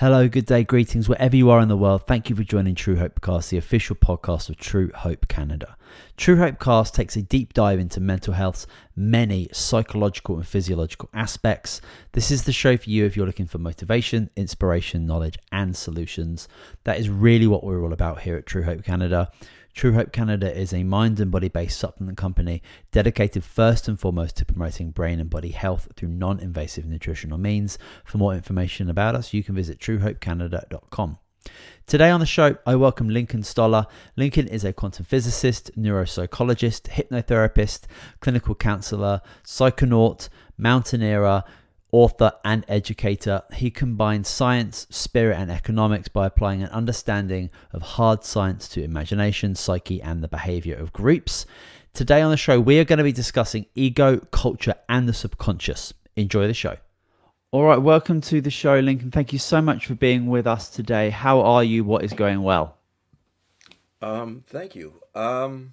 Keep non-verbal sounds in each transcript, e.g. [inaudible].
Hello, good day, greetings, wherever you are in the world. Thank you for joining True Hope Cast, the official podcast of True Hope Canada. True Hope Cast takes a deep dive into mental health's many psychological and physiological aspects. This is the show for you if you're looking for motivation, inspiration, knowledge, and solutions. That is really what we're all about here at True Hope Canada. True Hope Canada is a mind and body based supplement company dedicated first and foremost to promoting brain and body health through non invasive nutritional means. For more information about us, you can visit truehopecanada.com. Today on the show, I welcome Lincoln Stoller. Lincoln is a quantum physicist, neuropsychologist, hypnotherapist, clinical counselor, psychonaut, mountaineerer, author, and educator. He combines science, spirit, and economics by applying an understanding of hard science to imagination, psyche, and the behavior of groups. Today on the show, we are going to be discussing ego, culture, and the subconscious. Enjoy the show. All right, welcome to the show, Lincoln. Thank you so much for being with us today. How are you? What is going well? Um, thank you. Um,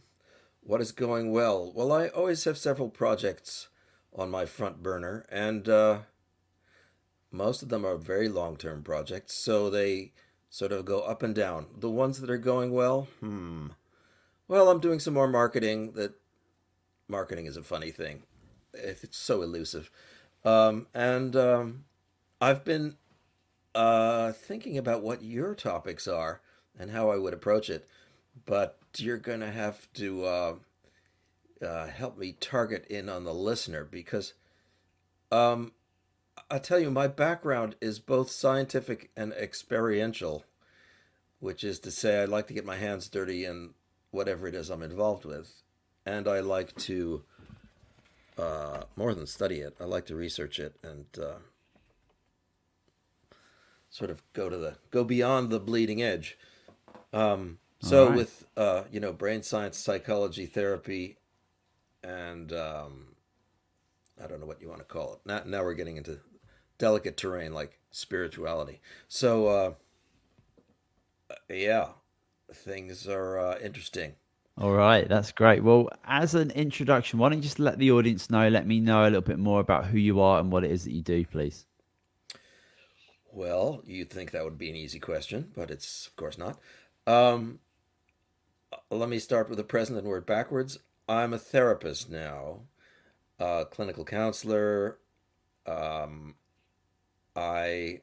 what is going well? Well, I always have several projects on my front burner, and uh, most of them are very long term projects, so they sort of go up and down. The ones that are going well, hmm. Well, I'm doing some more marketing. That marketing is a funny thing. It's so elusive. Um, and um, I've been uh, thinking about what your topics are and how I would approach it, but you're going to have to uh, uh, help me target in on the listener because um, I tell you, my background is both scientific and experiential, which is to say, I like to get my hands dirty in whatever it is I'm involved with, and I like to uh, more than study it. I like to research it and uh, sort of go to the go beyond the bleeding edge. Um, so right. with uh, you know brain science, psychology, therapy, and um, I don't know what you want to call it. Now, now we're getting into delicate terrain like spirituality. So, uh, yeah, things are uh, interesting. All right, that's great. Well, as an introduction, why don't you just let the audience know, let me know a little bit more about who you are and what it is that you do, please? Well, you'd think that would be an easy question, but it's of course not. Um, let me start with the present and work backwards. I'm a therapist now, a clinical counselor. Um, I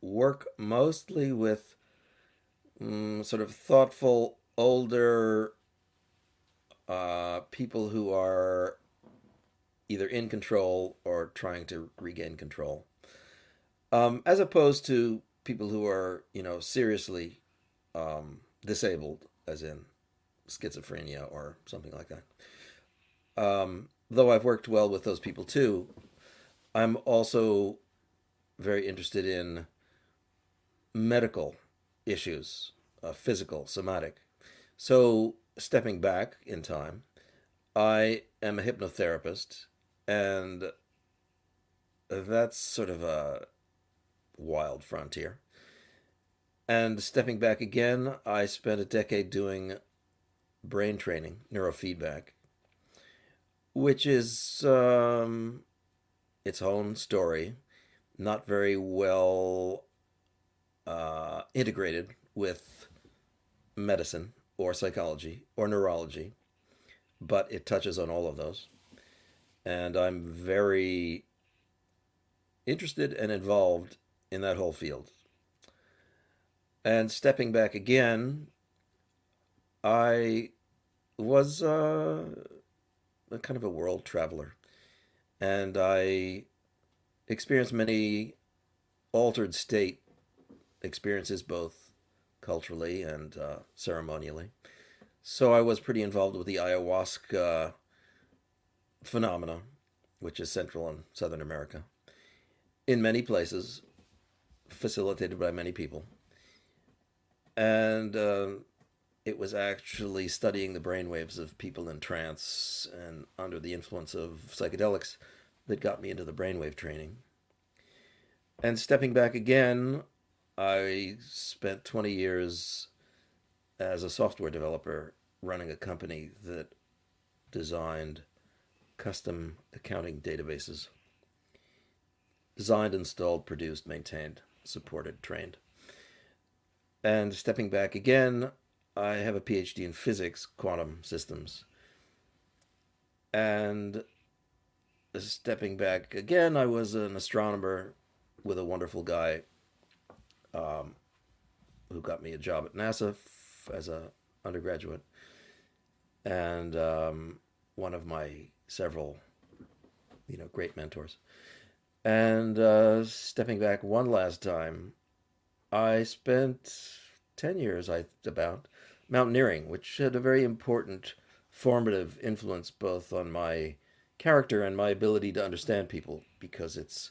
work mostly with mm, sort of thoughtful, older uh, people who are either in control or trying to regain control, um, as opposed to people who are, you know, seriously um, disabled, as in schizophrenia or something like that. Um, though I've worked well with those people too, I'm also very interested in medical issues, uh, physical, somatic. So, stepping back in time, I am a hypnotherapist, and that's sort of a wild frontier. And stepping back again, I spent a decade doing brain training, neurofeedback, which is um, its own story, not very well uh, integrated with medicine or psychology or neurology, but it touches on all of those. And I'm very interested and involved in that whole field. And stepping back again, I was uh, a kind of a world traveler, and I experienced many altered state experiences, both culturally and uh, ceremonially. So I was pretty involved with the ayahuasca phenomena, which is Central and Southern America, in many places, facilitated by many people. And uh, it was actually studying the brainwaves of people in trance and under the influence of psychedelics that got me into the brainwave training. And stepping back again, I spent 20 years as a software developer running a company that designed custom accounting databases. Designed, installed, produced, maintained supported, trained. And stepping back again, I have a PhD in physics, quantum systems. And stepping back again, I was an astronomer with a wonderful guy um, who got me a job at NASA f- as a undergraduate, and um, one of my several, you know, great mentors. And uh, stepping back one last time, I spent ten years, I about mountaineering, which had a very important formative influence both on my character and my ability to understand people because it's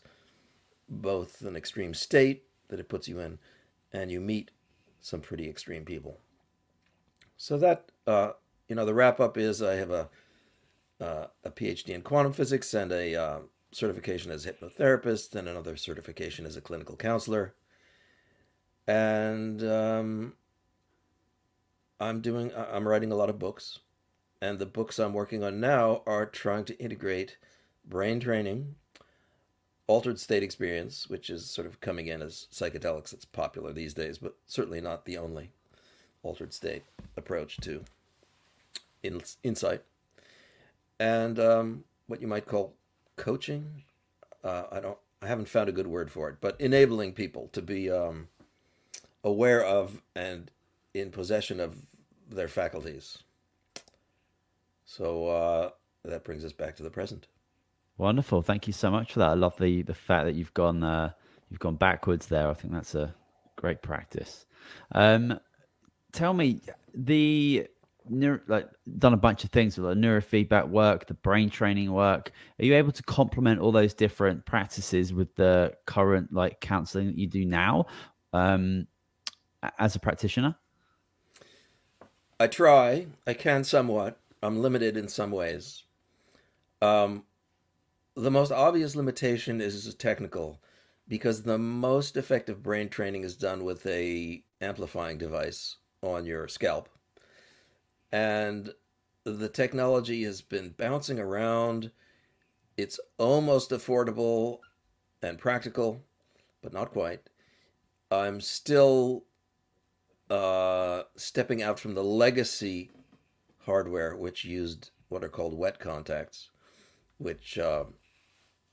both an extreme state that it puts you in and you meet some pretty extreme people. So that uh, you know the wrap up is I have a uh, a PhD in quantum physics and a uh, certification as a hypnotherapist and another certification as a clinical counselor. And um, I'm doing I'm writing a lot of books and the books I'm working on now are trying to integrate brain training, altered state experience, which is sort of coming in as psychedelics. It's popular these days, but certainly not the only altered state approach to in, insight, and um, what you might call coaching. Uh, I don't. I haven't found a good word for it, but enabling people to be um, aware of and in possession of their faculties so uh, that brings us back to the present. Wonderful. Thank you so much for that. I love the the fact that you've gone uh, you've gone backwards there. I think that's a great practice. Um, tell me the neuro, like done a bunch of things with the neurofeedback work, the brain training work. Are you able to complement all those different practices with the current like counseling that you do now um, as a practitioner? I try. I can somewhat. I'm limited in some ways. Um, the most obvious limitation is technical because the most effective brain training is done with a amplifying device on your scalp. And the technology has been bouncing around. It's almost affordable and practical, but not quite. I'm still uh, stepping out from the legacy hardware which used what are called wet contacts, which uh,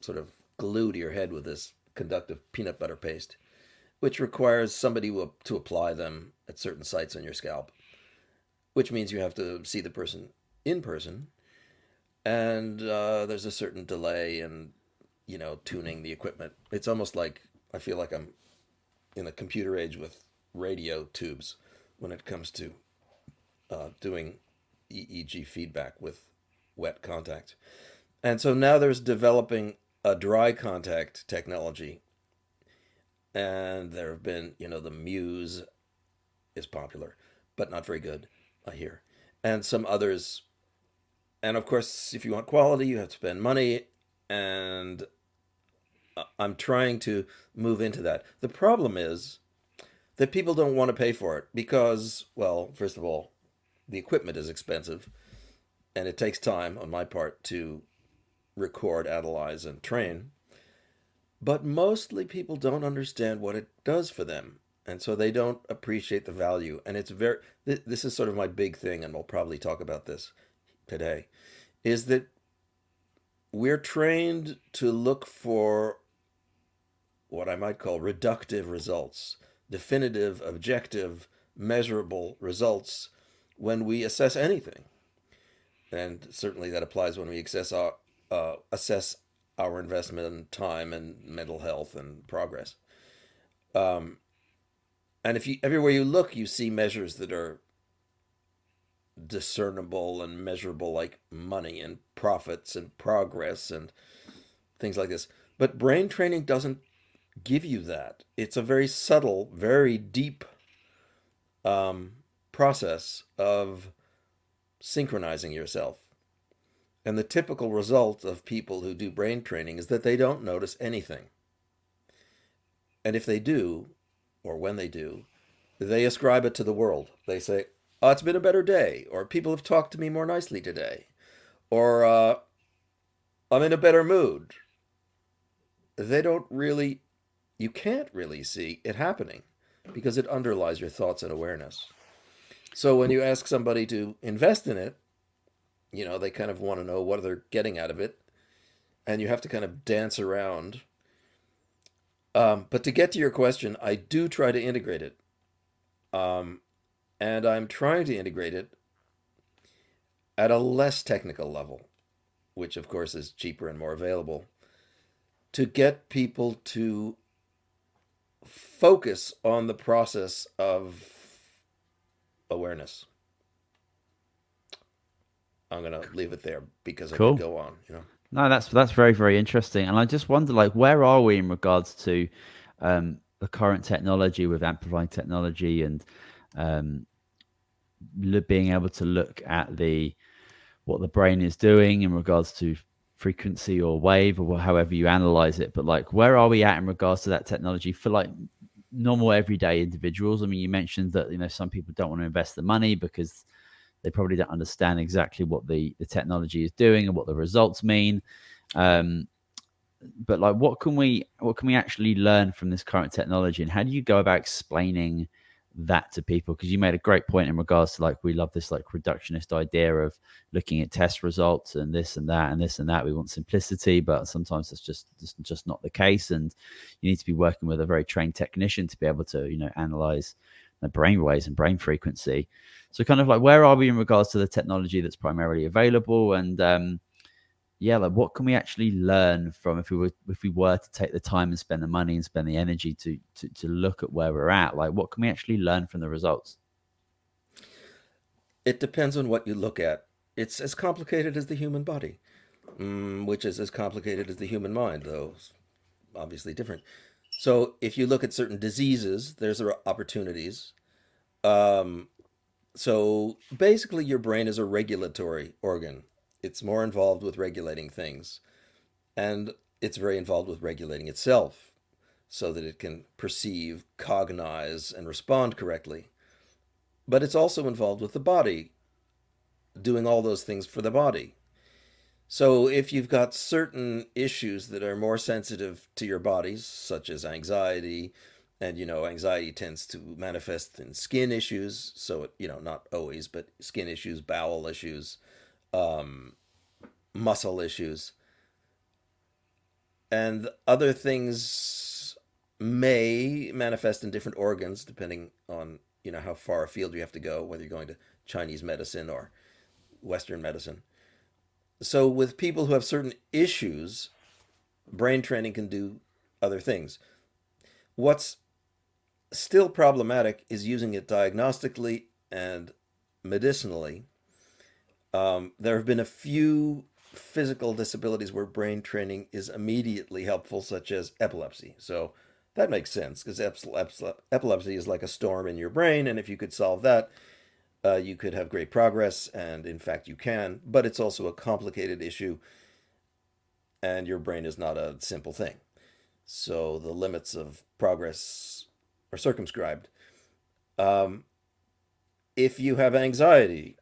sort of glue to your head with this conductive peanut butter paste, which requires somebody to apply them at certain sites on your scalp, which means you have to see the person in person, and uh, there's a certain delay in, you know, tuning the equipment. It's almost like I feel like I'm in a computer age with radio tubes when it comes to uh, doing EEG feedback with wet contact. And so now there's developing a dry contact technology. And there have been, you know, the Muse is popular, but not very good, I hear. And some others. And of course, if you want quality, you have to spend money. And uh, I'm trying to move into that. The problem is that people don't want to pay for it because, well, first of all, the equipment is expensive, and it takes time on my part to record, analyze, and train. But mostly people don't understand what it does for them. And so they don't appreciate the value. And it's very, this is sort of my big thing, and we'll probably talk about this today, is that we're trained to look for what I might call reductive results, definitive, objective, measurable results when we assess anything. And certainly that applies when we assess our, uh, assess our investment in time and mental health and progress. Um, and if you everywhere you look, you see measures that are discernible and measurable, like money and profits and progress and things like this. But brain training doesn't give you that. It's a very subtle, very deep um, process of synchronizing yourself. And the typical result of people who do brain training is that they don't notice anything. And if they do, or when they do, they ascribe it to the world. They say, oh, it's been a better day, or people have talked to me more nicely today, or uh, I'm in a better mood. They don't really you can't really see it happening because it underlies your thoughts and awareness. So when you ask somebody to invest in it, you know, they kind of want to know what they're getting out of it. And you have to kind of dance around. Um, but to get to your question, I do try to integrate it. Um, and I'm trying to integrate it at a less technical level, which of course is cheaper and more available, to get people to focus on the process of awareness. I'm gonna leave it there because Cool. I could go on. You know, No, that's that's very very interesting, and I just wonder, like, where are we in regards to um, the current technology with amplifying technology and um, being able to look at the what the brain is doing in regards to frequency or wave or however you analyze it. But like, where are we at in regards to that technology for like normal everyday individuals? I mean, you mentioned that you know some people don't want to invest the money because they probably don't understand exactly what the, the technology is doing and what the results mean. Um, but like, what can we what can we actually learn from this current technology, and how do you go about explaining that to people? Because you made a great point in regards to like we love this like reductionist idea of looking at test results and this and that and this and that. We want simplicity, but sometimes it's just just, just not the case, and you need to be working with a very trained technician to be able to you know analyze the brain waves and brain frequency. So kind of like where are we in regards to the technology that's primarily available and um yeah, like what can we actually learn from if we were if we were to take the time and spend the money and spend the energy to to, to look at where we're at? Like what can we actually learn from the results? it depends on what you look at. It's as complicated as the human body, mm, which is as complicated as the human mind, though obviously different. So if you look at certain diseases, there's opportunities. Um, so basically, your brain is a regulatory organ. It's more involved with regulating things, and it's very involved with regulating itself so that it can perceive, cognize, and respond correctly. But it's also involved with the body, doing all those things for the body. So if you've got certain issues that are more sensitive to your bodies, such as anxiety, and you know, anxiety tends to manifest in skin issues, so it, you know, not always, but skin issues, bowel issues, um, muscle issues, and other things may manifest in different organs depending on you know how far afield you have to go whether you're going to chinese medicine or western medicine so with people who have certain issues brain training can do other things what's still problematic is using it diagnostically and medicinally um, there have been a few physical disabilities where brain training is immediately helpful, such as epilepsy. So that makes sense because epilepsy is like a storm in your brain, and if you could solve that, uh, you could have great progress, and in fact, you can. But it's also a complicated issue, and your brain is not a simple thing. So the limits of progress are circumscribed. Um, if you have anxiety,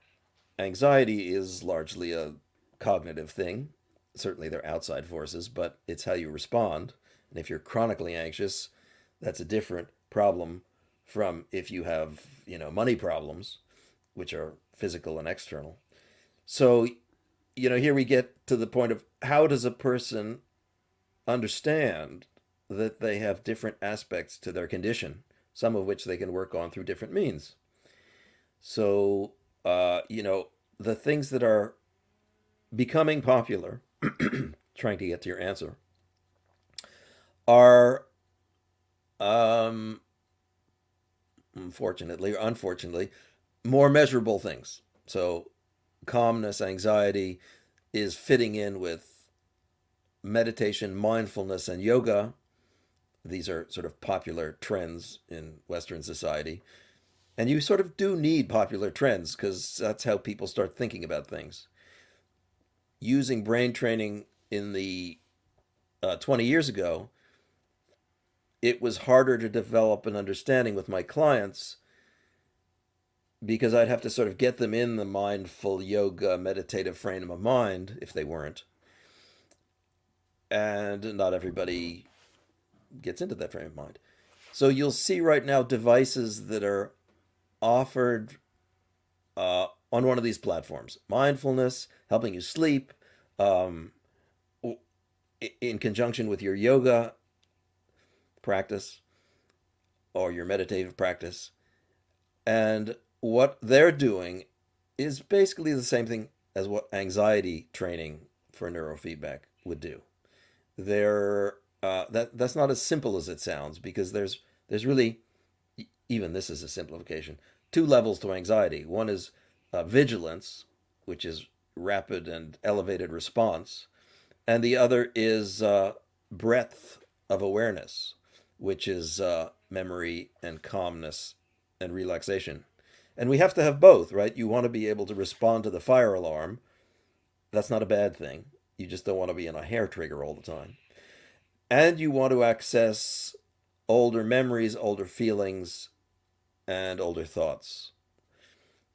anxiety is largely a cognitive thing. Certainly, there are outside forces, but it's how you respond. And if you're chronically anxious, that's a different problem from if you have, you know, money problems, which are physical and external. So, you know, here we get to the point of how does a person understand that they have different aspects to their condition, some of which they can work on through different means. So, uh, you know, the things that are becoming popular, [clears throat] trying to get to your answer, are, um, unfortunately or unfortunately, more measurable things. So, calmness, anxiety is fitting in with meditation, mindfulness, and yoga. These are sort of popular trends in Western society. And you sort of do need popular trends because that's how people start thinking about things. Using brain training in the uh, 20 years ago, it was harder to develop an understanding with my clients because I'd have to sort of get them in the mindful yoga meditative frame of mind if they weren't. And not everybody gets into that frame of mind. So you'll see right now devices that are offered uh, on one of these platforms mindfulness, helping you sleep, um, in conjunction with your yoga practice or your meditative practice. And what they're doing is basically the same thing as what anxiety training for neurofeedback would do. They're uh, that that's not as simple as it sounds because there's there's really even this is a simplification two levels to anxiety. One is uh, vigilance, which is rapid and elevated response, and the other is uh, breadth of awareness, which is uh, memory and calmness and relaxation. And we have to have both, right? You want to be able to respond to the fire alarm. That's not a bad thing. You just don't want to be in a hair trigger all the time. And you want to access older memories, older feelings, and older thoughts.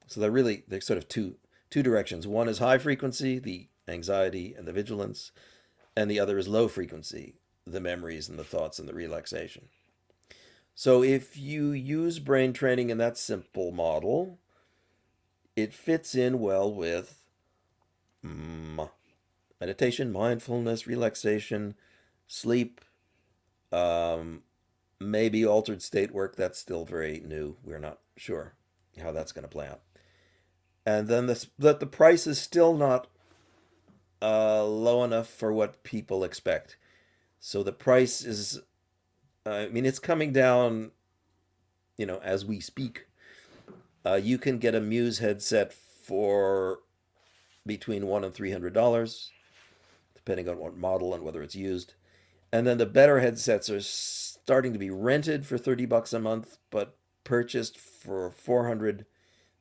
So they're really they're sort of two two directions. One is high frequency, the anxiety and the vigilance, and the other is low frequency, the memories and the thoughts and the relaxation. So if you use brain training in that simple model, it fits in well with mm, meditation, mindfulness, relaxation, sleep, um, maybe altered state work. That's still very new. We're not sure how that's going to play out. And then the, that the price is still not uh, low enough for what people expect. So the price is I mean, it's coming down, you know, as we speak. Uh, you can get a Muse headset for between one and three hundred dollars, depending on what model and whether it's used. And then the better headsets are starting to be rented for thirty bucks a month, but purchased for four hundred.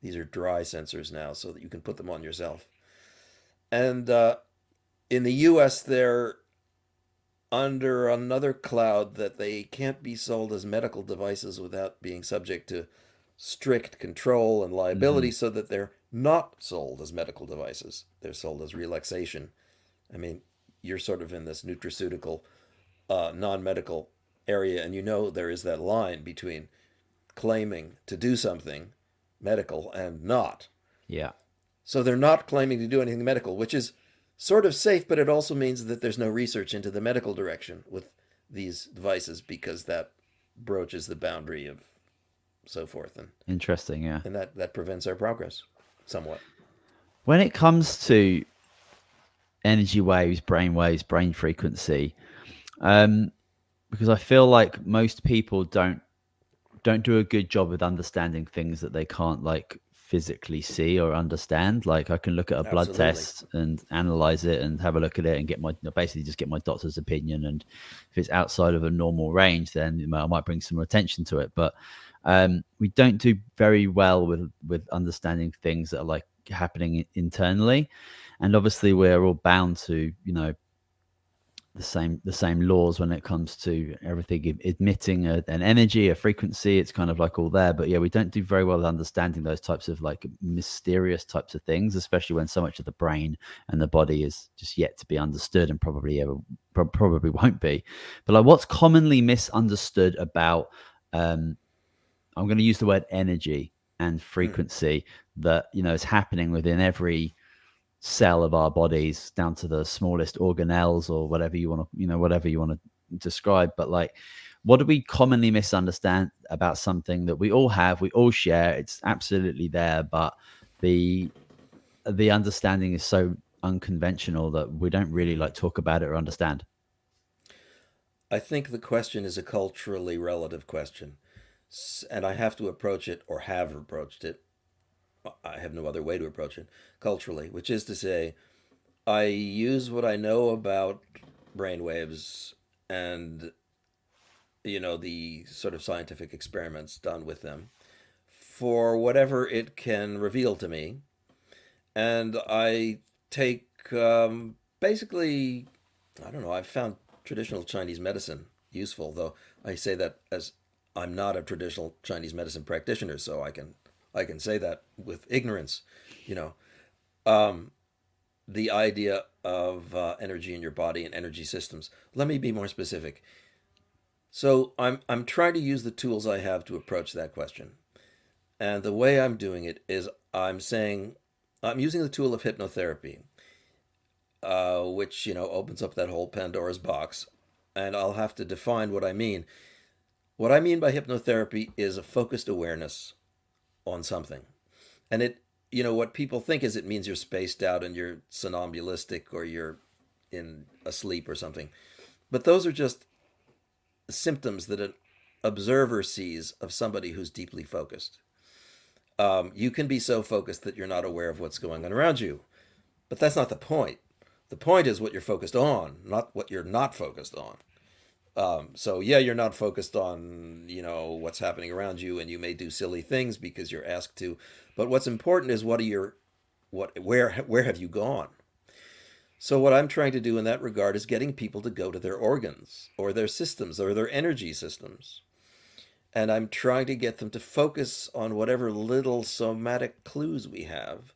These are dry sensors now, so that you can put them on yourself. And uh, in the U.S., they're under another cloud that they can't be sold as medical devices without being subject to strict control and liability mm-hmm. so that they're not sold as medical devices. They're sold as relaxation. I mean, you're sort of in this nutraceutical, uh, non medical area, and you know there is that line between claiming to do something medical and not. Yeah. So they're not claiming to do anything medical, which is sort of safe, but it also means that there's no research into the medical direction with these devices because that broaches the boundary of so forth. And interesting yeah. and that that prevents our progress somewhat. When it comes to energy waves brain waves brain frequency um because i feel like most people don't don't do a good job with understanding things that they can't like physically see or understand. Like I can look at a blood Absolutely. test and analyze it and have a look at it and get my basically just get my doctor's opinion. And if it's outside of a normal range, then I might bring some attention to it. But um, we don't do very well with with understanding things that are like happening internally. And obviously, we're all bound to you know the same the same laws when it comes to everything emitting a, an energy a frequency it's kind of like all there but yeah we don't do very well at understanding those types of like mysterious types of things especially when so much of the brain and the body is just yet to be understood and probably ever probably [laughs] won't be but like what's commonly misunderstood about um i'm going to use the word energy and hmm. frequency mm. that you know is happening within every cell of our bodies down to the smallest organelles or whatever you want to you know whatever you want to describe. But like what do we commonly misunderstand about something that we all have we all share it's absolutely there but the the understanding is so unconventional that we don't really like talk about it or understand? I think the question is a culturally relative question. And i have to approach it or have approached it I have no other way to approach it culturally, which is to say, I use what I know about brainwaves and you know the sort of scientific experiments done with them for whatever it can reveal to me, and I take um, basically I don't know. I've found traditional Chinese medicine useful, though I say that as I'm not a traditional Chinese medicine practitioner, so I can I can say that with ignorance, you know. Um, the idea of uh, energy in your body and energy systems. Let me be more specific. So I'm I'm trying to use the tools I have to approach that question. And the way I'm doing it is I'm saying I'm using the tool of hypnotherapy, uh, which you know opens up that whole Pandora's box, and I'll have to define what I mean. What I mean by hypnotherapy is a focused awareness on something, and it you know what people think is it means you're spaced out and you're somnambulistic or you're in asleep or something, but those are just symptoms that an observer sees of somebody who's deeply focused. Um, you can be so focused that you're not aware of what's going on around you, but that's not the point. The point is what you're focused on, not what you're not focused on. Um, so yeah, you're not focused on you know what's happening around you, and you may do silly things because you're asked to. But what's important is what are your what where where have you gone? So what I'm trying to do in that regard is getting people to go to their organs or their systems or their energy systems. And I'm trying to get them to focus on whatever little somatic clues we have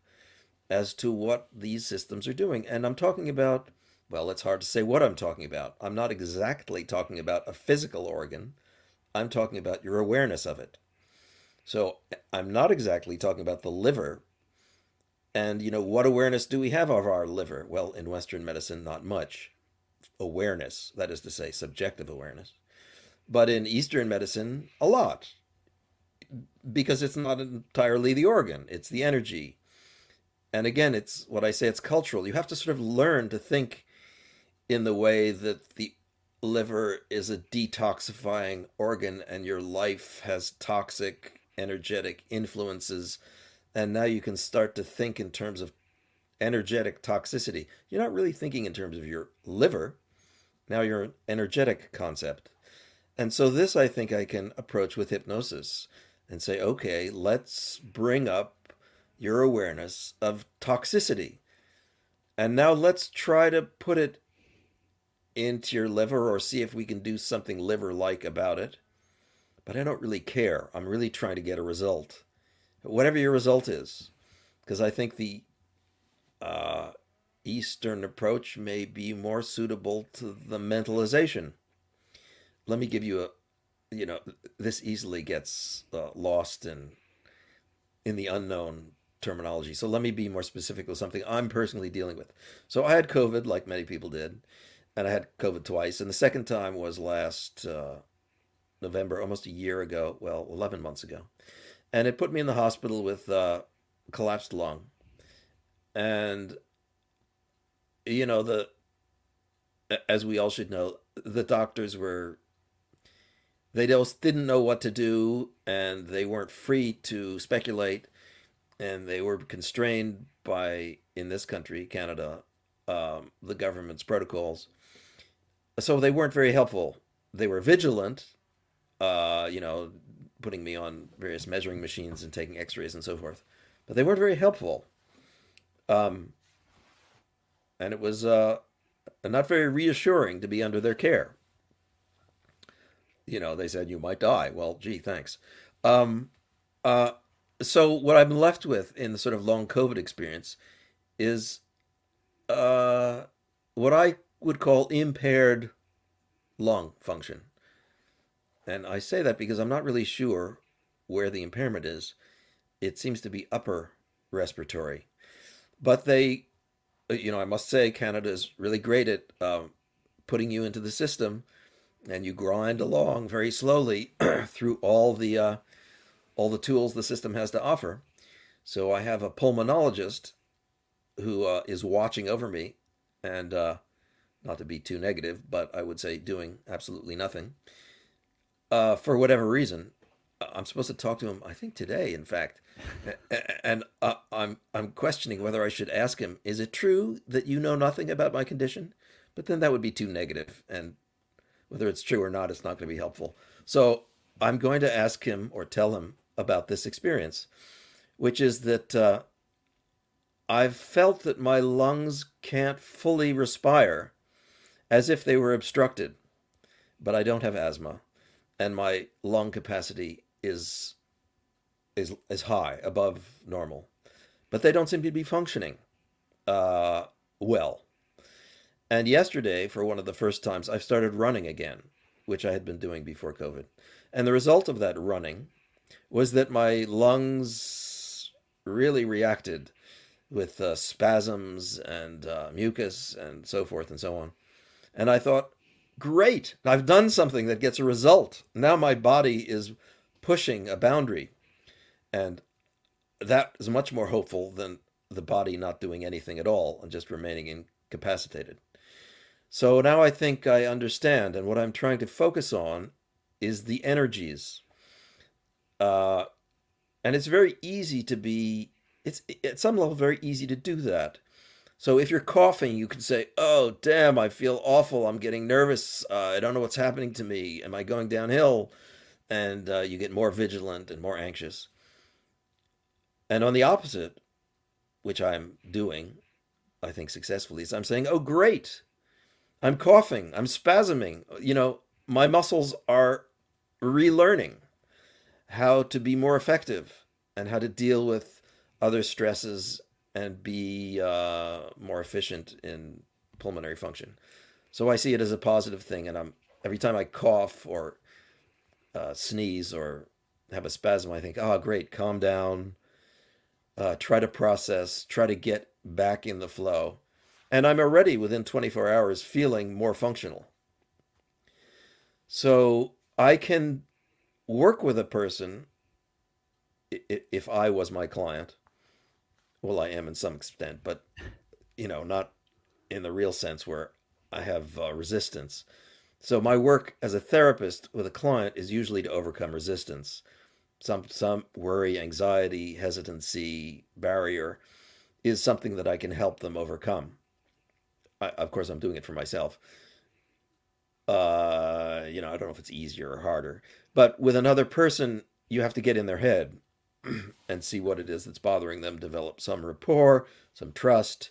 as to what these systems are doing. And I'm talking about, well, it's hard to say what I'm talking about. I'm not exactly talking about a physical organ, I'm talking about your awareness of it. So I'm not exactly talking about the liver. And, you know, what awareness do we have of our liver? Well, in Western medicine, not much awareness, that is to say, subjective awareness. But in Eastern medicine, a lot. Because it's not entirely the organ, it's the energy. And again, it's what I say, it's cultural. You have to sort of learn to think in the way that the liver is a detoxifying organ and your life has toxic energetic influences. And now you can start to think in terms of energetic toxicity. You're not really thinking in terms of your liver. Now you're an energetic concept. And so this i think i can approach with hypnosis and say okay let's bring up your awareness of toxicity. And now let's try to put it into your liver or see if we can do something liver like about it but I don't really care. I'm really trying to get a result, whatever your result is, because I think the uh, Eastern approach may be more suitable to the mentalization. Let me give you a, you know, this easily gets uh, lost in in the unknown terminology. So let me be more specific with something I'm personally dealing with. So I had COVID, like many people did, and I had COVID twice, and the second time was last. Uh, November, almost a year ago, well, 11 months ago. And it put me in the hospital with uh, collapsed lung. And, you know, the, as we all should know, the doctors were, they just didn't know what to do and they weren't free to speculate. And they were constrained by, in this country, Canada, um, the government's protocols. So they weren't very helpful. They were vigilant uh, you know, putting me on various measuring machines and taking X-rays and so forth, but they weren't very helpful. Um, and it was uh, not very reassuring to be under their care. You know, they said you might die. Well, gee, thanks. Um, uh, so what I'm left with in the sort of long COVID experience is uh, what I would call impaired lung function. And I say that because I'm not really sure where the impairment is. It seems to be upper respiratory. But they, uh, you know, I must say Canada is really great at uh, putting you into the system and you grind along very slowly [clears throat] through all the uh, all the tools the system has to offer. So I have a pulmonologist who uh, is watching over me, and uh, not to be too negative, but I would say doing absolutely nothing uh, for whatever reason. I'm supposed to talk to him. I think today, in fact, and uh, I'm I'm questioning whether I should ask him. Is it true that you know nothing about my condition? But then that would be too negative, and whether it's true or not, it's not going to be helpful. So I'm going to ask him or tell him about this experience, which is that uh, I've felt that my lungs can't fully respire, as if they were obstructed, but I don't have asthma and my lung capacity is is is high above normal, but they don't seem to be functioning uh, well. And yesterday, for one of the first times, I've started running again, which I had been doing before COVID. And the result of that running was that my lungs really reacted with uh, spasms and uh, mucus and so forth and so on. And I thought, great, I've done something that gets a result. Now my body is pushing a boundary. And that is much more hopeful than the body not doing anything at all and just remaining incapacitated. So now I think I understand. And what I'm trying to focus on is the energies. Uh, and it's very easy to be, it's at some level very easy to do that. So if you're coughing, you can say, "Oh, damn, I feel awful. I'm getting nervous. Uh, I don't know what's happening to me. Am I going downhill?" And uh, you get more vigilant and more anxious. And on the opposite, which I'm doing, I think successfully, is I'm saying, "Oh, great. I'm coughing. I'm spasming. You know, my muscles are relearning how to be more effective and how to deal with other stresses and be uh, more efficient in pulmonary function. So I see it as a positive thing, and I'm every time I cough or uh, sneeze or have a spasm, I think, oh, great, calm down, uh, try to process, try to get back in the flow, and I'm already within 24 hours feeling more functional. So I can work with a person if I was my client well, I am in some extent, but you know, not in the real sense where I have uh, resistance. So my work as a therapist with a client is usually to overcome resistance, some some worry, anxiety, hesitancy, barrier, is something that I can help them overcome. I, of course, I'm doing it for myself. Uh, you know, I don't know if it's easier or harder, but with another person, you have to get in their head [clears throat] and see what it is that's bothering them, develop some rapport, some trust.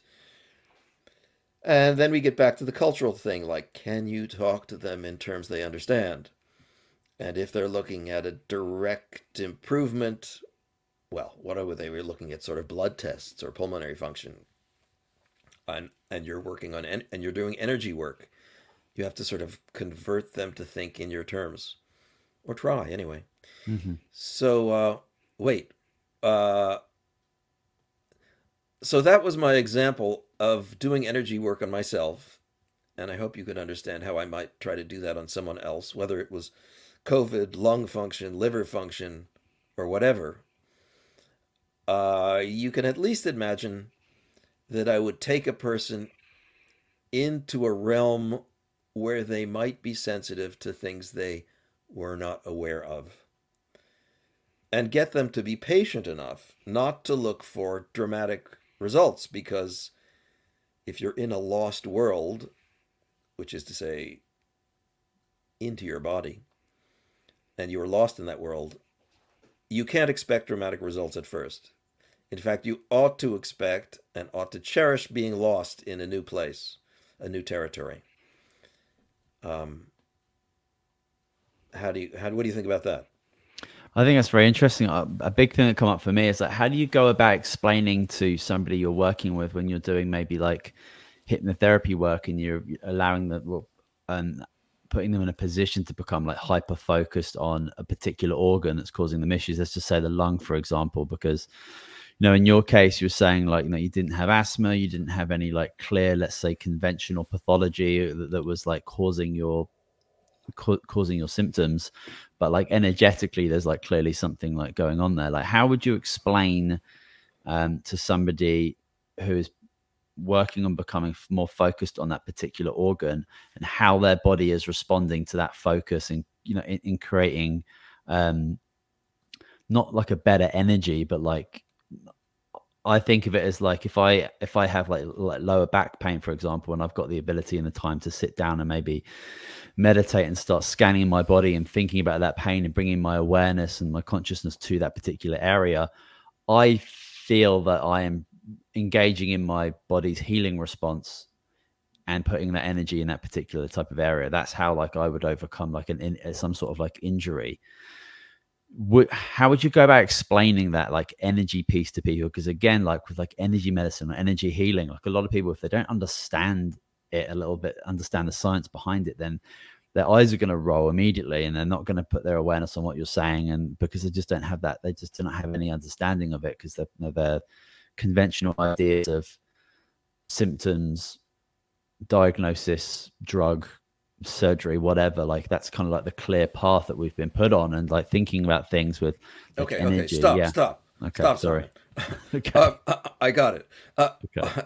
And then we get back to the cultural thing like, can you talk to them in terms they understand? And if they're looking at a direct improvement, well, what are they? We're looking at sort of blood tests or pulmonary function. And, and you're working on, and you're doing energy work. You have to sort of convert them to think in your terms, or try anyway. Mm-hmm. So, uh, wait. Uh, so that was my example of doing energy work on myself. And I hope you can understand how I might try to do that on someone else, whether it was COVID, lung function, liver function, or whatever. Uh, you can at least imagine that I would take a person into a realm where they might be sensitive to things they were not aware of and get them to be patient enough not to look for dramatic results because if you're in a lost world, which is to say, into your body, and you are lost in that world, you can't expect dramatic results at first. In fact, you ought to expect and ought to cherish being lost in a new place, a new territory. Um, how do you how what do you think about that? I think that's very interesting. A, big thing that come up for me is like, how do you go about explaining to somebody you're working with when you're doing maybe like hypnotherapy work and you're allowing them well, and putting them in a position to become like hyper focused on a particular organ that's causing them issues. Let's just say the lung, for example, because you know in your case you're saying like you know you didn't have asthma, you didn't have any like clear, let's say conventional pathology that, that was like causing your ca- causing your symptoms but like energetically there's like clearly something like going on there. Like how would you explain um, to somebody who is working on becoming more focused on that particular organ and how their body is responding to that focus and you know in, in creating um not like a better energy but like I think of it as like if I if I have like, like lower back pain, for example, and I've got the ability and the time to sit down and maybe meditate and start scanning my body and thinking about that pain and bringing my awareness and my consciousness to that particular area, I feel that I am engaging in my body's healing response and putting that energy in that particular type of area. That's how like I would overcome like an in, some sort of like injury would how would you go about explaining that like energy piece to people? Because again like with like energy medicine or energy healing like a lot of people if they don't understand it a little bit understand the science behind it then their eyes are going to roll immediately and they're not going to put their awareness on what you're saying and because they just don't have that they just don't have any understanding of it because they're conventional ideas of symptoms diagnosis drug surgery whatever like that's kind of like the clear path that we've been put on and like thinking about things with like, okay energy. okay stop yeah. stop okay stop sorry [laughs] okay. Uh, I got it uh, okay.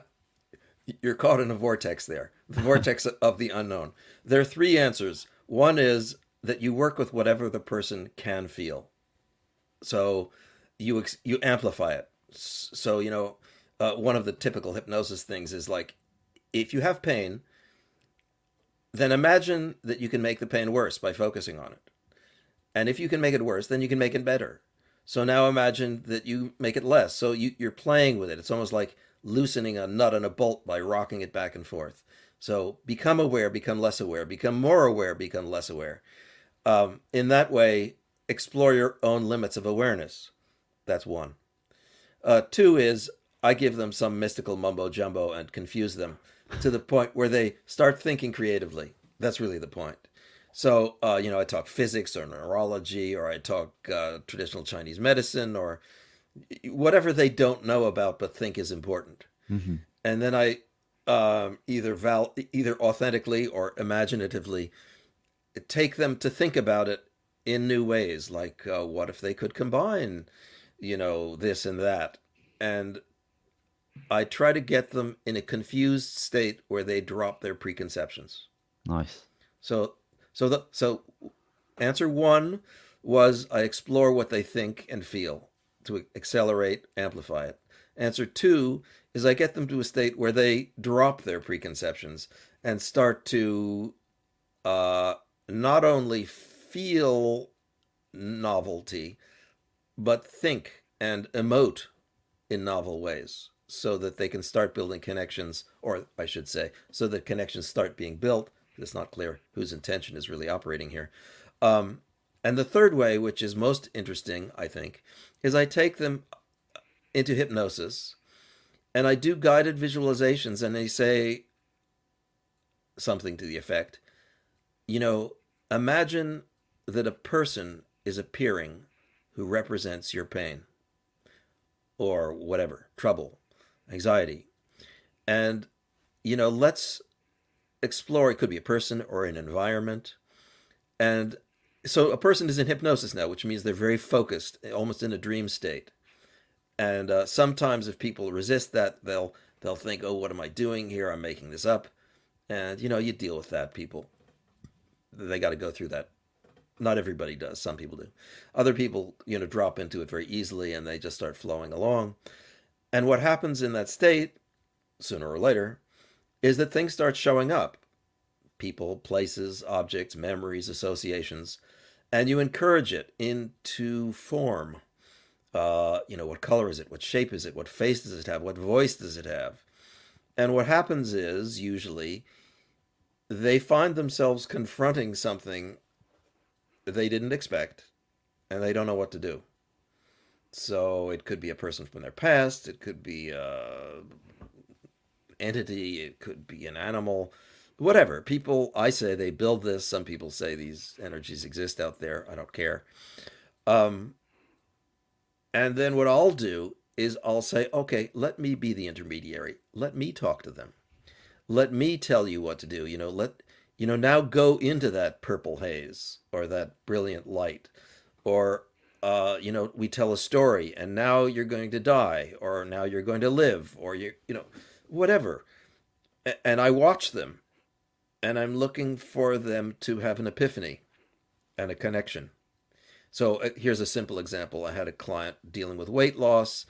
[laughs] you're caught in a vortex there the vortex [laughs] of the unknown there are three answers one is that you work with whatever the person can feel so you you amplify it so you know uh, one of the typical hypnosis things is like if you have pain then imagine that you can make the pain worse by focusing on it. And if you can make it worse, then you can make it better. So now imagine that you make it less. So you, you're playing with it. It's almost like loosening a nut and a bolt by rocking it back and forth. So become aware, become less aware, become more aware, become less aware. Um, in that way, explore your own limits of awareness. That's one. Uh, two is I give them some mystical mumbo jumbo and confuse them to the point where they start thinking creatively. That's really the point. So, uh, you know, I talk physics or neurology, or I talk uh, traditional Chinese medicine, or whatever they don't know about but think is important. Mm-hmm. And then I um, either val- either authentically or imaginatively take them to think about it in new ways. Like, uh, what if they could combine, you know, this and that, and I try to get them in a confused state where they drop their preconceptions. Nice. So so the so answer 1 was I explore what they think and feel to accelerate, amplify it. Answer 2 is I get them to a state where they drop their preconceptions and start to uh, not only feel novelty, but think and emote in novel ways so that they can start building connections, or I should say, so that connections start being built. It's not clear whose intention is really operating here. Um, and the third way, which is most interesting, I think, is I take them into hypnosis and I do guided visualizations and they say something to the effect, you know, imagine that a person is appearing who represents your pain or whatever, trouble, anxiety. And, you know, let's explore. It could be a person or an environment. And so a person is in hypnosis now, which means they're very focused, almost in a dream state. And uh, sometimes if people resist that, they'll they'll think, "Oh, what am I doing here? I'm making this up." And you know, you deal with that. People, they got to go through that. Not everybody does. Some people do. Other people, you know, drop into it very easily, and they just start flowing along. And what happens in that state, sooner or later, is that things start showing up people, places, objects, memories, associations, and you encourage it into form. Uh, you know, what color is it? What shape is it? What face does it have? What voice does it have? And what happens is usually they find themselves confronting something they didn't expect and they don't know what to do. So it could be a person from their past, it could be a entity, it could be an animal, whatever. People, I say they build this. Some people say these energies exist out there. I don't care. Um, and then what I'll do is I'll say, okay, let me be the intermediary. Let me talk to them. Let me tell you what to do. You know, let you know now go into that purple haze or that brilliant light or uh, you know, we tell a story and now you're going to die or now you're going to live or you you know, whatever. And I watch them and I'm looking for them to have an epiphany and a connection. So uh, here's a simple example. I had a client dealing with weight loss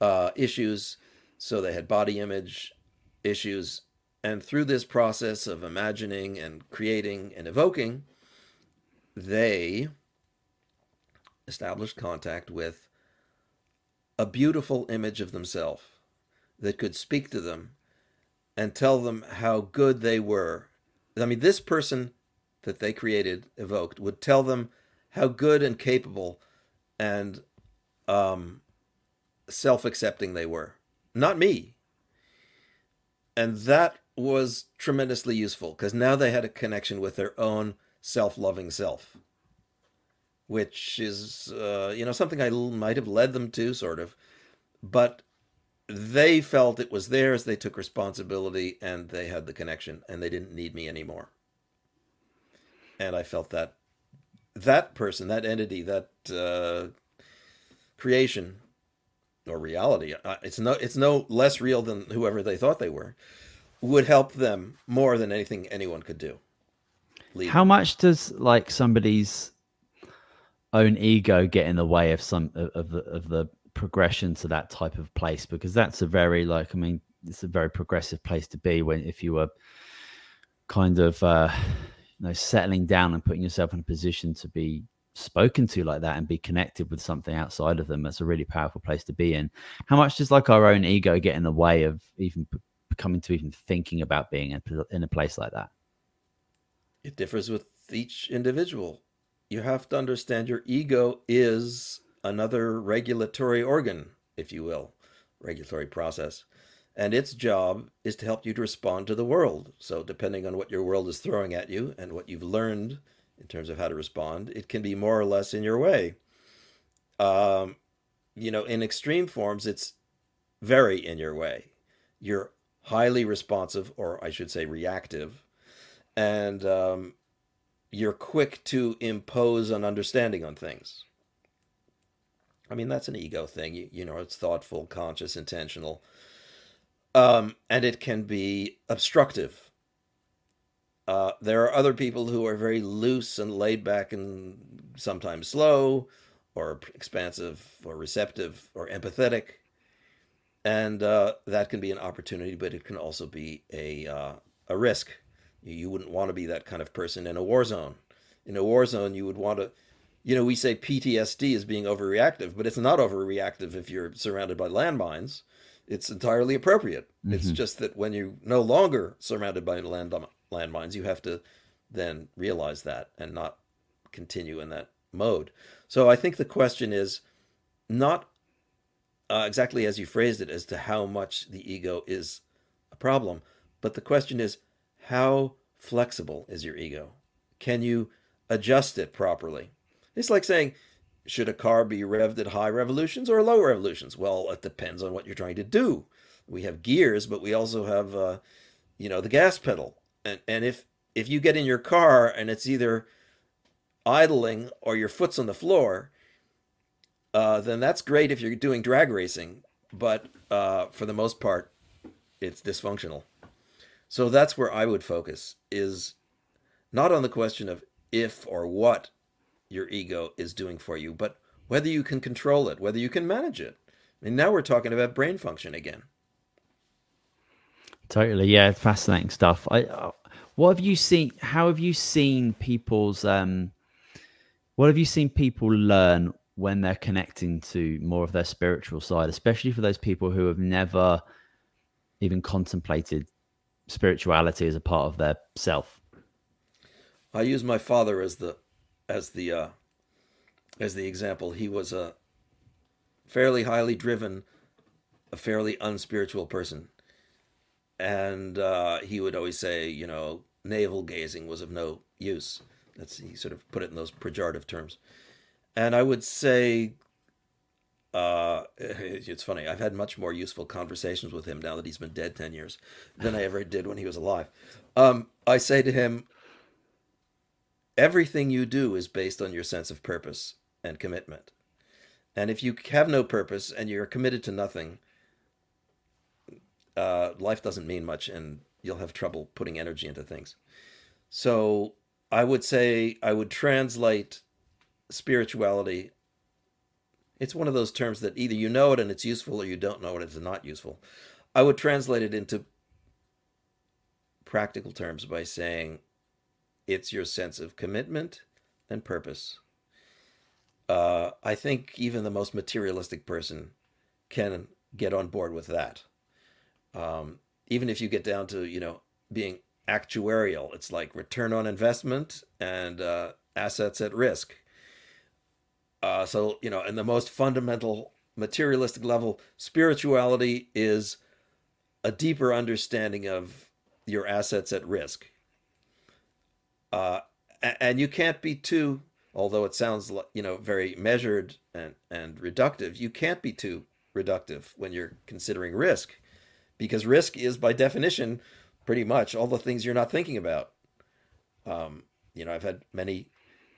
uh, issues. So they had body image issues. And through this process of imagining and creating and evoking, they established contact with a beautiful image of themselves that could speak to them and tell them how good they were. I mean, this person that they created, evoked, would tell them how good and capable and um, self accepting they were. Not me. And that was tremendously useful because now they had a connection with their own self-loving self, which is uh, you know something I might have led them to, sort of, but they felt it was theirs. They took responsibility and they had the connection, and they didn't need me anymore. And I felt that that person, that entity, that uh, creation or reality, uh, it's no it's no less real than whoever they thought they were, would help them more than anything anyone could do. Lead How much does like somebody's own ego get in the way of some of the of the progression to that type of place? Because that's a very like I mean it's a very progressive place to be when if you were kind of uh you know settling down and putting yourself in a position to be spoken to like that and be connected with something outside of them that's a really powerful place to be in how much does like our own ego get in the way of even coming to even thinking about being in, in a place like that it differs with each individual you have to understand your ego is another regulatory organ if you will regulatory process and its job is to help you to respond to the world. So, depending on what your world is throwing at you and what you've learned in terms of how to respond, it can be more or less in your way. Um, you know, in extreme forms, it's very in your way. You're highly responsive, or I should say, reactive, and um, you're quick to impose an understanding on things. I mean, that's an ego thing. You, you know, it's thoughtful, conscious, intentional um, and it can be obstructive. Uh, there are other people who are very loose and laid back and sometimes slow or expansive or receptive or empathetic. And uh, that can be an opportunity, but it can also be a, uh, a risk. You wouldn't want to be that kind of person in a war zone. In a war zone, you would want to, you know, we say PTSD is being overreactive, but it's not overreactive if you're surrounded by landmines it's entirely appropriate. Mm-hmm. It's just that when you're no longer surrounded by land landmines, you have to then realize that and not continue in that mode. So I think the question is not uh, exactly as you phrased it as to how much the ego is a problem, but the question is how flexible is your ego? Can you adjust it properly? It's like saying should a car be revved at high revolutions or low revolutions? Well, it depends on what you're trying to do. We have gears, but we also have, uh, you know, the gas pedal. And and if if you get in your car and it's either idling or your foot's on the floor, uh, then that's great if you're doing drag racing. But uh, for the most part, it's dysfunctional. So that's where I would focus is not on the question of if or what your ego is doing for you, but whether you can control it, whether you can manage it. And now we're talking about brain function again. Totally, yeah, fascinating stuff. I, uh, what have you seen? How have you seen people's? Um, what have you seen people learn when they're connecting to more of their spiritual side, especially for those people who have never even contemplated spirituality as a part of their self? I use my father as the as the uh, as the example. He was a fairly highly driven, a fairly unspiritual person, and uh, he would always say, you know, navel gazing was of no use. That's he sort of put it in those pejorative terms, and I would say. Uh, [laughs] it's funny. I've had much more useful conversations with him now that he's been dead ten years than I ever did when he was alive. Um, I say to him, everything you do is based on your sense of purpose and commitment. And if you have no purpose and you're committed to nothing, uh, life doesn't mean much and you'll have trouble putting energy into things. So I would say I would translate spirituality. It's one of those terms that either you know it and it's useful or you don't know it and it's not useful. I would translate it into practical terms by saying it's your sense of commitment and purpose. Uh, I think even the most materialistic person can get on board with that. Um, even if you get down to you know being actuarial, it's like return on investment and uh, assets at risk. Uh, so you know, in the most fundamental materialistic level, spirituality is a deeper understanding of your assets at risk. Uh, and you can't be too although it sounds you know very measured and and reductive you can't be too reductive when you're considering risk because risk is by definition pretty much all the things you're not thinking about. Um, you know i've had many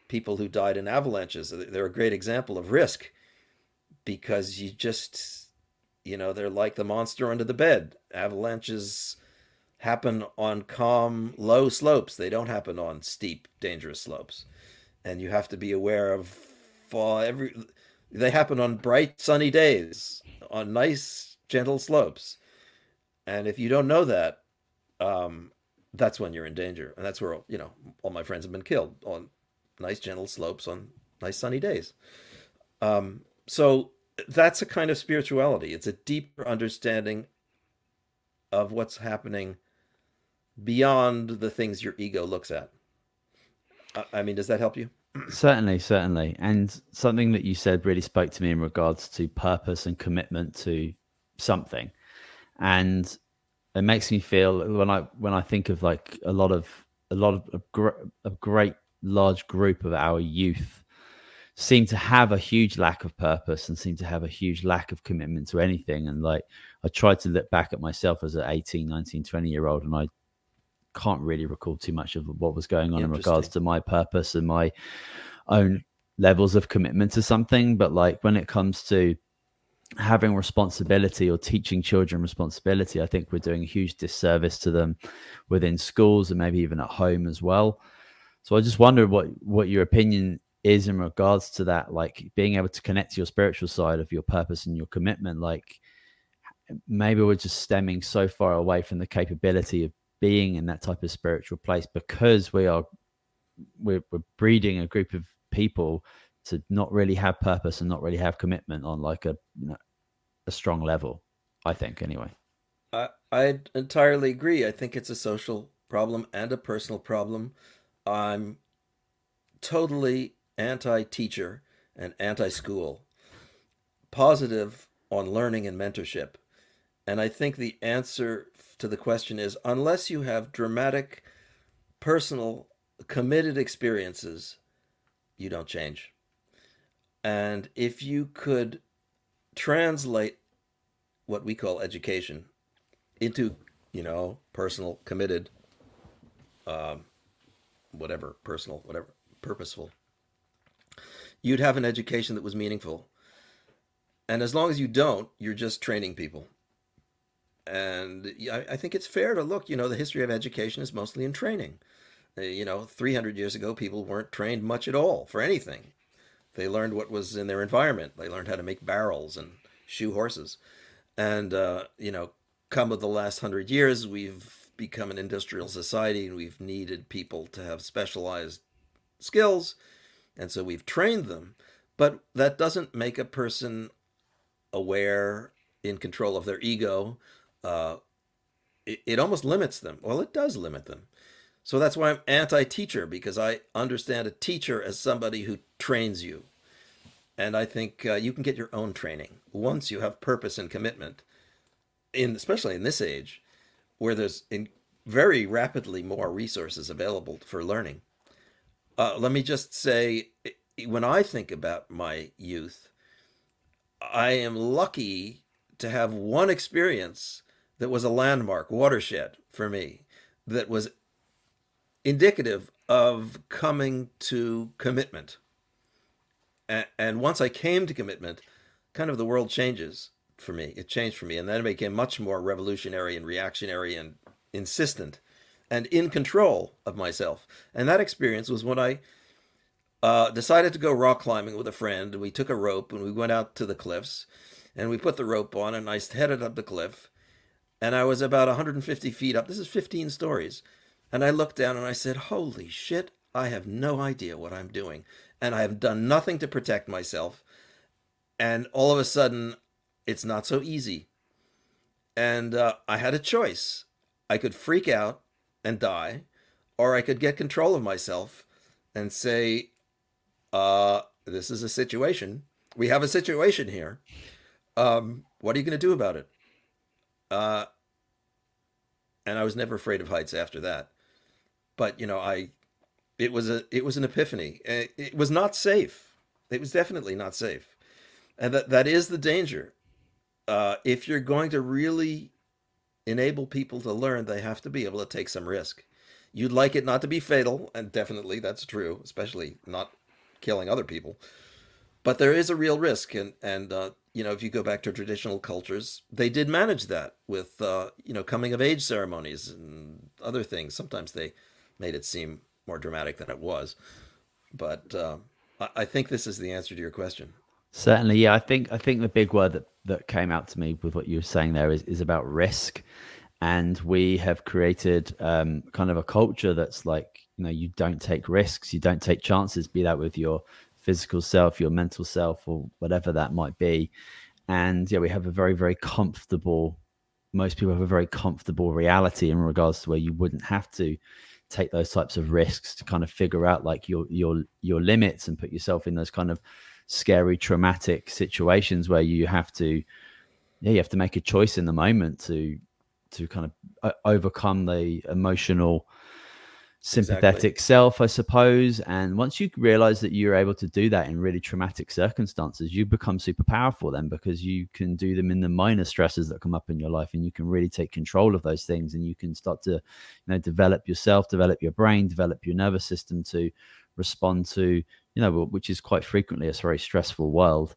people who died in avalanches they're a great example of risk because you just you know they're like the monster under the bed. Avalanches happen on calm low slopes. They don't happen on steep dangerous slopes. And you have to be aware of uh, every they happen on bright sunny days on nice gentle slopes. And if you don't know that um, that's when you're in danger. And that's where you know all my friends have been killed on nice gentle slopes on nice sunny days. Um, so that's a kind of spirituality. It's a deeper understanding of what's happening beyond the things your ego looks at. I mean does that help you? Certainly certainly. And something that you said really spoke to me in regards to purpose and commitment to something. And it makes me feel when i when i think of like a lot of a lot of a, gr- a great large group of our youth seem to have a huge lack of purpose and seem to have a huge lack of commitment to anything and like i tried to look back at myself as an 18 19 20 year old and i can't really recall too much of what was going on in regards to my purpose and my own levels of commitment to something. But like when it comes to having responsibility or teaching children responsibility, I think we're doing a huge disservice to them within schools and maybe even at home as well. So I just wonder what what your opinion is in regards to that, like being able to connect to your spiritual side of your purpose and your commitment. Like maybe we're just stemming so far away from the capability of being in that type of spiritual place because we are we're, we're breeding a group of people to not really have purpose and not really have commitment on like a you know, a strong level i think anyway I, I entirely agree i think it's a social problem and a personal problem i'm totally anti-teacher and anti-school positive on learning and mentorship and i think the answer to the question is unless you have dramatic, personal, committed experiences, you don't change. And if you could translate what we call education into, you know, personal, committed, um, whatever, personal, whatever, purposeful, you'd have an education that was meaningful. And as long as you don't, you're just training people and I, think it's fair to look. You know, the history of education is mostly in training. Uh, you know, 300 years ago, people weren't trained much at all for anything. They learned what was in their environment. They learned how to make barrels and shoe horses. And, uh, you know, come of the last hundred years, we've become an industrial society and we've needed people to have specialized skills. And so we've trained them. But that doesn't make a person aware, in control of their ego, uh, it, it almost limits them. Well, it does limit them. So that's why I'm anti teacher because I understand a teacher as somebody who trains you. And I think uh, you can get your own training once you have purpose and commitment, in especially in this age where there's in very rapidly more resources available for learning. Uh, let me just say, when I think about my youth, I am lucky to have one experience that was a landmark watershed for me that was indicative of coming to commitment. And, and once I came to commitment, kind of the world changes for me. It changed for me. And then it became much more revolutionary and reactionary and insistent and in control of myself. And that experience was when I uh, decided to go rock climbing with a friend. We took a rope and we went out to the cliffs and we put the rope on and I headed up the cliff and I was about 150 feet up. This is 15 stories. And I looked down and I said, Holy shit, I have no idea what I'm doing. And I have done nothing to protect myself. And all of a sudden, it's not so easy. And uh, I had a choice. I could freak out and die, or I could get control of myself and say, uh, This is a situation. We have a situation here. Um, what are you going to do about it? Uh, and I was never afraid of heights after that. But you know, I it was a it was an epiphany. It was not safe. It was definitely not safe, and that that is the danger. Uh, if you're going to really enable people to learn, they have to be able to take some risk. You'd like it not to be fatal, and definitely that's true, especially not killing other people. But there is a real risk, and and uh, you know if you go back to traditional cultures, they did manage that with uh, you know coming of age ceremonies and other things. Sometimes they made it seem more dramatic than it was, but uh, I, I think this is the answer to your question. Certainly, yeah. I think I think the big word that that came out to me with what you were saying there is is about risk, and we have created um, kind of a culture that's like you know you don't take risks, you don't take chances, be that with your physical self, your mental self, or whatever that might be, and yeah, we have a very very comfortable. Most people have a very comfortable reality in regards to where you wouldn't have to take those types of risks to kind of figure out like your your your limits and put yourself in those kind of scary, traumatic situations where you have to, yeah, you have to make a choice in the moment to to kind of uh, overcome the emotional sympathetic exactly. self, I suppose. And once you realize that you're able to do that in really traumatic circumstances, you become super powerful then because you can do them in the minor stresses that come up in your life and you can really take control of those things and you can start to, you know, develop yourself, develop your brain, develop your nervous system to respond to you know, which is quite frequently a very stressful world.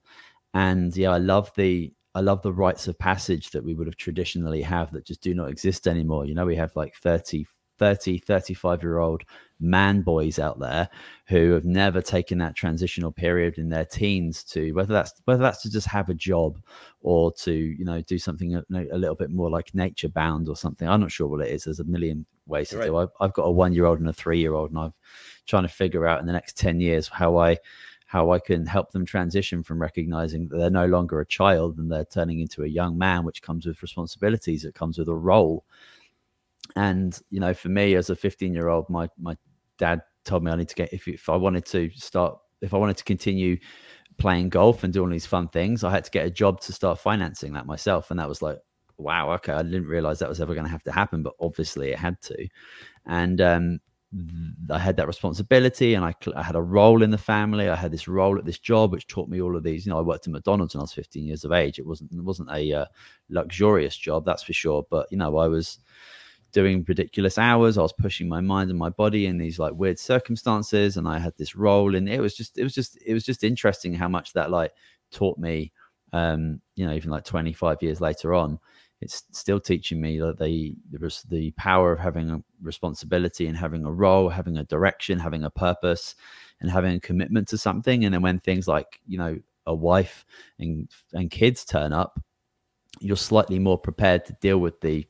And yeah, I love the I love the rites of passage that we would have traditionally have that just do not exist anymore. You know, we have like 30, 30, 35 year old man boys out there who have never taken that transitional period in their teens to whether that's whether that's to just have a job or to you know do something a, a little bit more like nature bound or something i'm not sure what it is there's a million ways to right. do I've, I've got a one year old and a three year old and i've trying to figure out in the next 10 years how I how I can help them transition from recognizing that they're no longer a child and they're turning into a young man, which comes with responsibilities, it comes with a role. And, you know, for me as a 15 year old, my my dad told me I need to get if if I wanted to start if I wanted to continue playing golf and doing these fun things, I had to get a job to start financing that myself. And that was like, wow, okay, I didn't realize that was ever going to have to happen, but obviously it had to. And um, I had that responsibility and I, I, had a role in the family. I had this role at this job, which taught me all of these. You know, I worked at McDonald's when I was 15 years of age. It wasn't it wasn't a uh, luxurious job, that's for sure. But you know, I was doing ridiculous hours. I was pushing my mind and my body in these like weird circumstances, and I had this role. And it was just it was just it was just interesting how much that like taught me. Um, you know, even like 25 years later on, it's still teaching me that the the power of having a responsibility and having a role, having a direction, having a purpose, and having a commitment to something. And then when things like you know a wife and and kids turn up, you're slightly more prepared to deal with the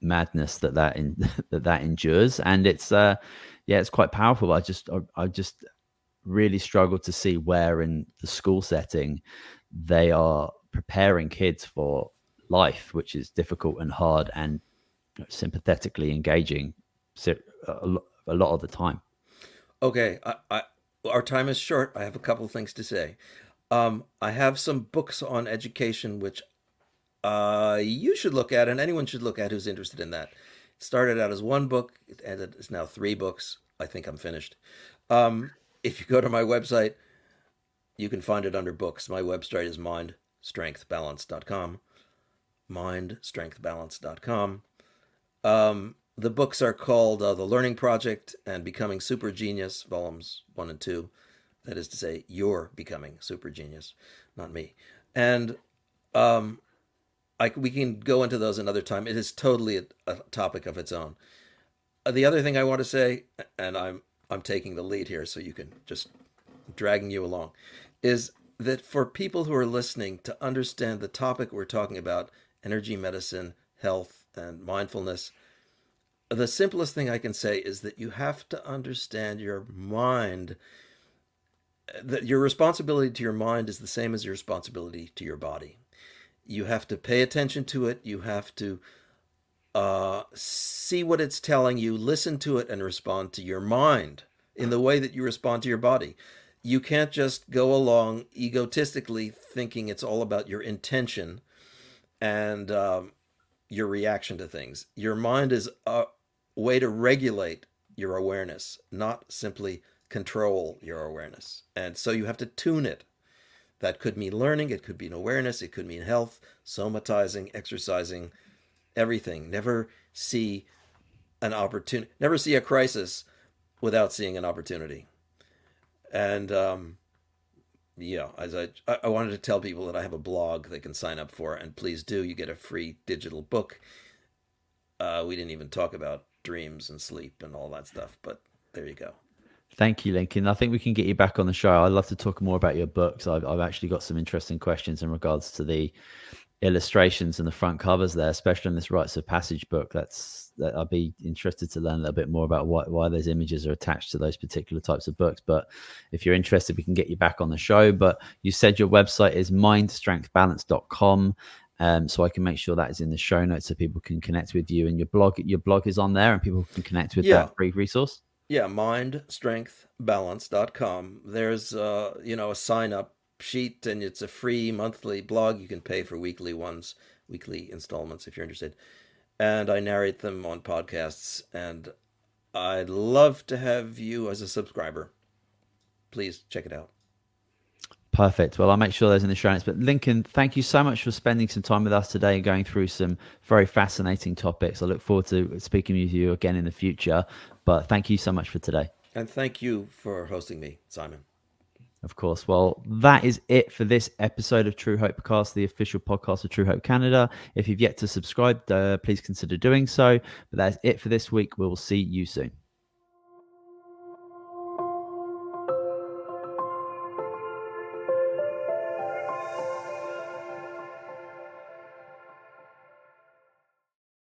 madness that that in, [laughs] that that endures. And it's uh yeah, it's quite powerful. I just I, I just really struggle to see where in the school setting they are preparing kids for life, which is difficult and hard and sympathetically engaging a lot of the time. Okay, I, I, our time is short. I have a couple of things to say. Um, I have some books on education which uh, you should look at, and anyone should look at who's interested in that. It started out as one book, and it's now three books. I think I'm finished. Um, if you go to my website, you can find it under books. My website is mindstrengthbalance.com mindstrengthbalance.com. Um, the books are called uh, The Learning Project and Becoming Super Genius, volumes one and two. That is to say, you're becoming super genius, not me. And um, I, we can go into those another time. It is totally a, a topic of its own. Uh, the other thing I want to say, and I'm I'm taking the lead here, so you can just dragging you along, is that for people who are listening to understand the topic we're talking about energy medicine, health, and mindfulness. The simplest thing I can say is that you have to understand your mind, that your responsibility to your mind is the same as your responsibility to your body. You have to pay attention to it, you have to uh, see what it's telling you, listen to it, and respond to your mind in the way that you respond to your body. You can't just go along egotistically thinking it's all about your intention and um, your reaction to things. Your mind is a way to regulate your awareness, not simply control your awareness. And so you have to tune it. That could mean learning, it could mean awareness, it could mean health, somatizing, exercising, everything. Never see an opportunity, never see a crisis without seeing an opportunity. And um, yeah, as I I wanted to tell people that I have a blog they can sign up for, and please do. You get a free digital book. Uh, we didn't even talk about dreams and sleep and all that stuff, but there you go. Thank you, Lincoln. I think we can get you back on the show. I'd love to talk more about your books. I've, I've actually got some interesting questions in regards to the illustrations and the front covers there, especially in this rites of passage book. That's that I'd be interested to learn a little bit more about why why those images are attached to those particular types of books. But if you're interested, we can get you back on the show. But you said your website is mindstrengthbalance.com. Um, so I can make sure that is in the show notes so people can connect with you and your blog. Your blog is on there and people can connect with yeah. that free resource. Yeah, mindstrengthbalance.com. There's uh, you know, a sign up sheet and it's a free monthly blog. You can pay for weekly ones, weekly installments if you're interested. And I narrate them on podcasts and I'd love to have you as a subscriber. Please check it out. Perfect. Well, I'll make sure those in the show notes. But Lincoln, thank you so much for spending some time with us today and going through some very fascinating topics. I look forward to speaking with you again in the future. But thank you so much for today. And thank you for hosting me, Simon. Of course. Well, that is it for this episode of True Hope Cast, the official podcast of True Hope Canada. If you've yet to subscribe, uh, please consider doing so. But that's it for this week. We'll see you soon.